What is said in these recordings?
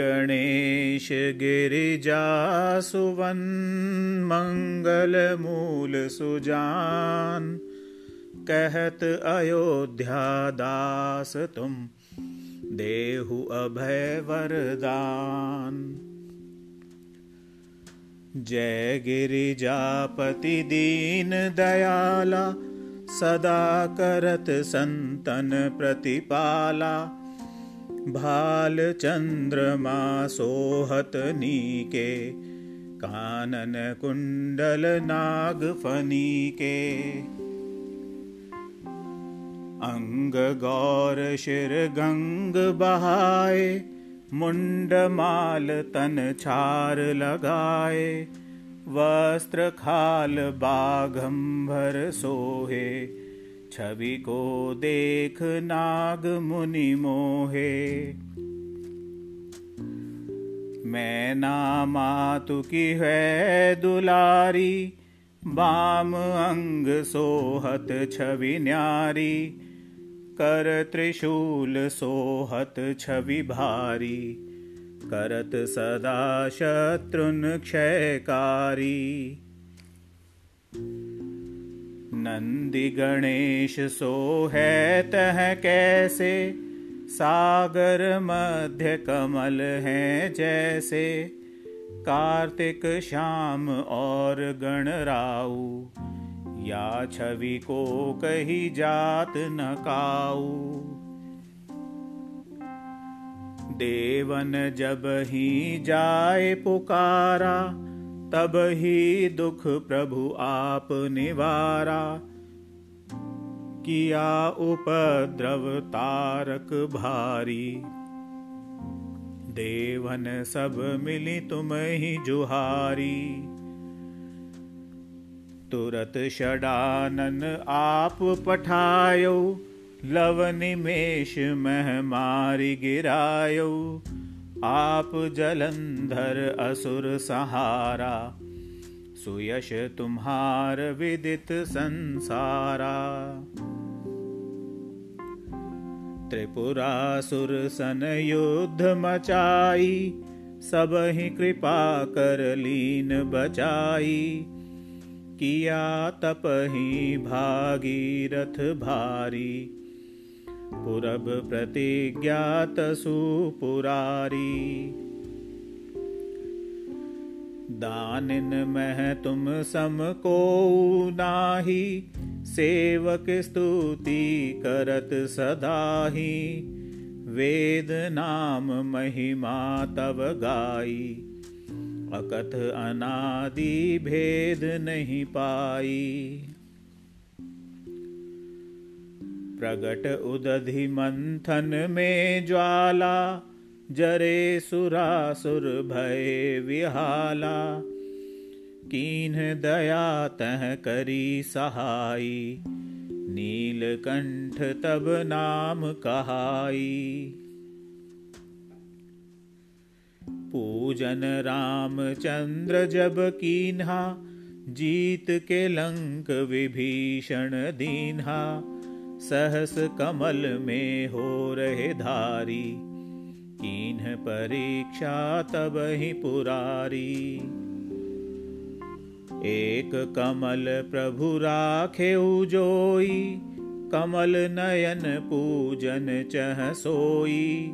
गणेश गिरिजा सुवन मंगल मूल सुजान। कहत अयोध्या दास तुम देहु अभय वरदान। जय गिरिजापति दीन दयाला सदा करत संतन प्रतिपाला भालचन्द्रमा सोहतनीके कानन कुण्डल नागफे अङ्ग गौर शिर गङ्ग लगाए वस्त्रखाल बाघम्भर सोहे छवि को देख नाग मुनि मोहे। मैं ना मातु की है दुलारी, बाम अंग सोहत छवि न्यारी, कर त्रिशूल सोहत छवि भारी, करत सदा शत्रुन क्षयकारी। नंदी गणेश, सो है तह कैसे? सागर मध्य कमल है जैसे। कार्तिक श्याम और गणराऊ या छवि को कही जात न काऊ देवन जब ही जाए पुकारा तब ही दुख प्रभु आप निवारा। किया उपद्रव तारक भारी। देवन सब मिली तुम ही जुहारी। तुरत षडानन आप पठायो लव निमेश मह मारी गिरायो। आप जलंधर असुर सहारा सुयश तुम्हार विदित संसारा। त्रिपुरासुर सन युद्ध मचाई सब ही कृपा कर लीन बचाई। किया तप ही भागीरथ भारी पुरब प्रतिज्ञात सुपुरारी। दानिन मह तुम सम को नाही, सेवक स्तुति करत सदाही। वेद नाम महिमा तव गाई, अकथ अनादि भेद नहीं पाई। प्रगट उदधि मंथन में ज्वाला, जरे सुरासुर भय विहाला। कीन दया तह करी सहाई नीलकंठ तब नाम कहाई पूजन रामचंद्र जब कीन्हा, जीत के लंक विभीषण दीन्हा। सहस कमल में हो रहे धारी, कीन्ह परीक्षा तब ही पुरारी। एक कमल प्रभु राखे जोई, कमल नयन पूजन चह सोई।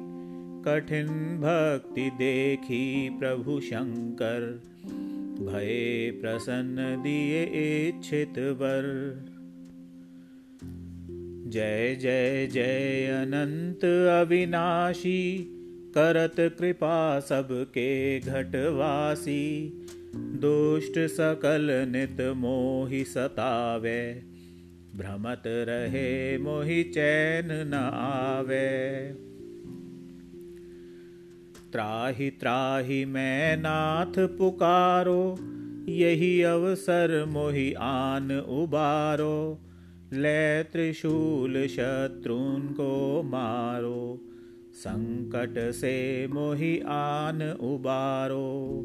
कठिन भक्ति देखी प्रभु शंकर, भय प्रसन्न दिए इच्छित वर। जय जय जय अनंत अविनाशी करत कृपा सबके घटवासी। दुष्ट सकल नित मोहि सतावे भ्रमत रहे मोहि चैन न आवे। त्राहि त्राहि मैं नाथ पुकारो यही अवसर मोहि आन उबारो ले त्रिशूल शत्रुन को मारो, संकट से मोहि आन उबारो।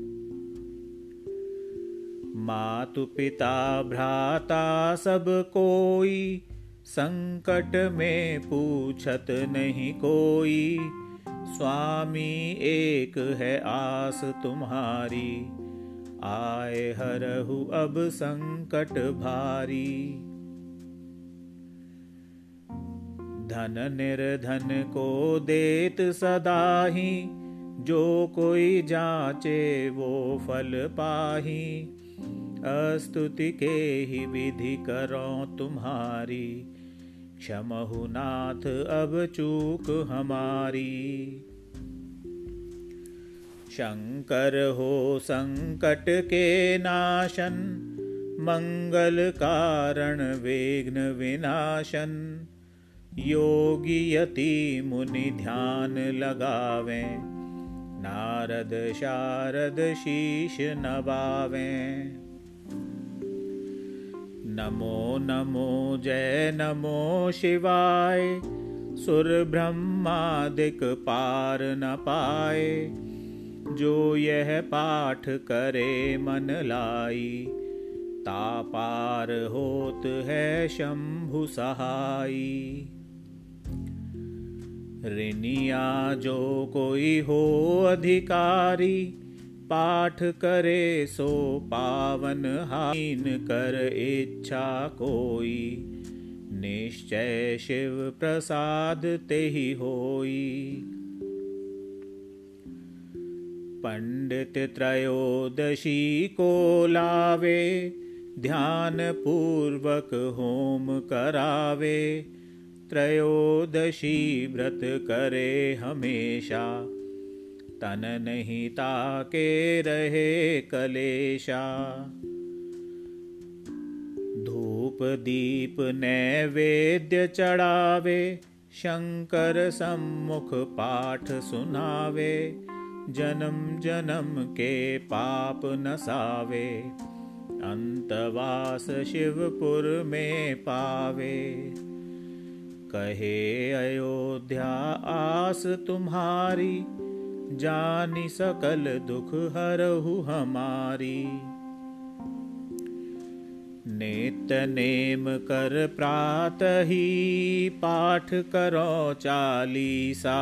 मातु पिता भ्राता सब कोई, संकट में पूछत नहीं कोई, स्वामी एक है आस तुम्हारी, आए हरहु अब संकट भारी। धन निर्धन को देत सदा ही जो कोई जाचे वो फल पाही। अस्तुति के ही विधि करो तुम्हारी, क्षमहु नाथ अब चूक हमारी। शंकर हो संकट के नाशन, मंगल कारण विघ्न विनाशन। योगी यति मुनि ध्यान लगावे। नारद शारद शीश नवावे। नमो नमो जय नमो शिवाय। सुर ब्रह्मादिक पार न पाए। जो यह पाठ करे मन लाई, तापार होत है शंभु सहाई। ऋणिया जो कोई हो अधिकारी, पाठ करे सो पावन हाइन कर इच्छा कोई। निश्चय शिव प्रसाद ते ही होई। पंडित त्रयोदशी को लावे ध्यान पूर्वक होम करावे। त्रयोदशी व्रत करे हमेशा। तन नहीं ताके रहे कलेशा। धूप दीप नैवेद्य चढ़ावे शंकर सम्मुख पाठ सुनावे जन्म जन्म के पाप नसावे अंतवास शिवपुर में पावे कहे अयोध्या आस तुम्हारी जानी सकल दुख हरहु हमारी। नेत नेम कर प्रात ही पाठ करो चालीसा।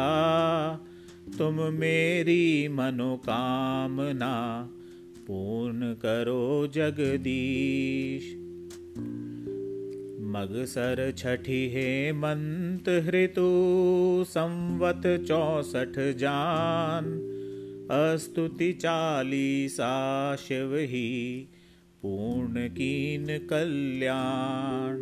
तुम मेरी मनोकामना पूर्ण करो जगदीश मगसर छठी चौसठ जान। अस्तुति चालीसा शिव ही पूर्ण कीन कल्याण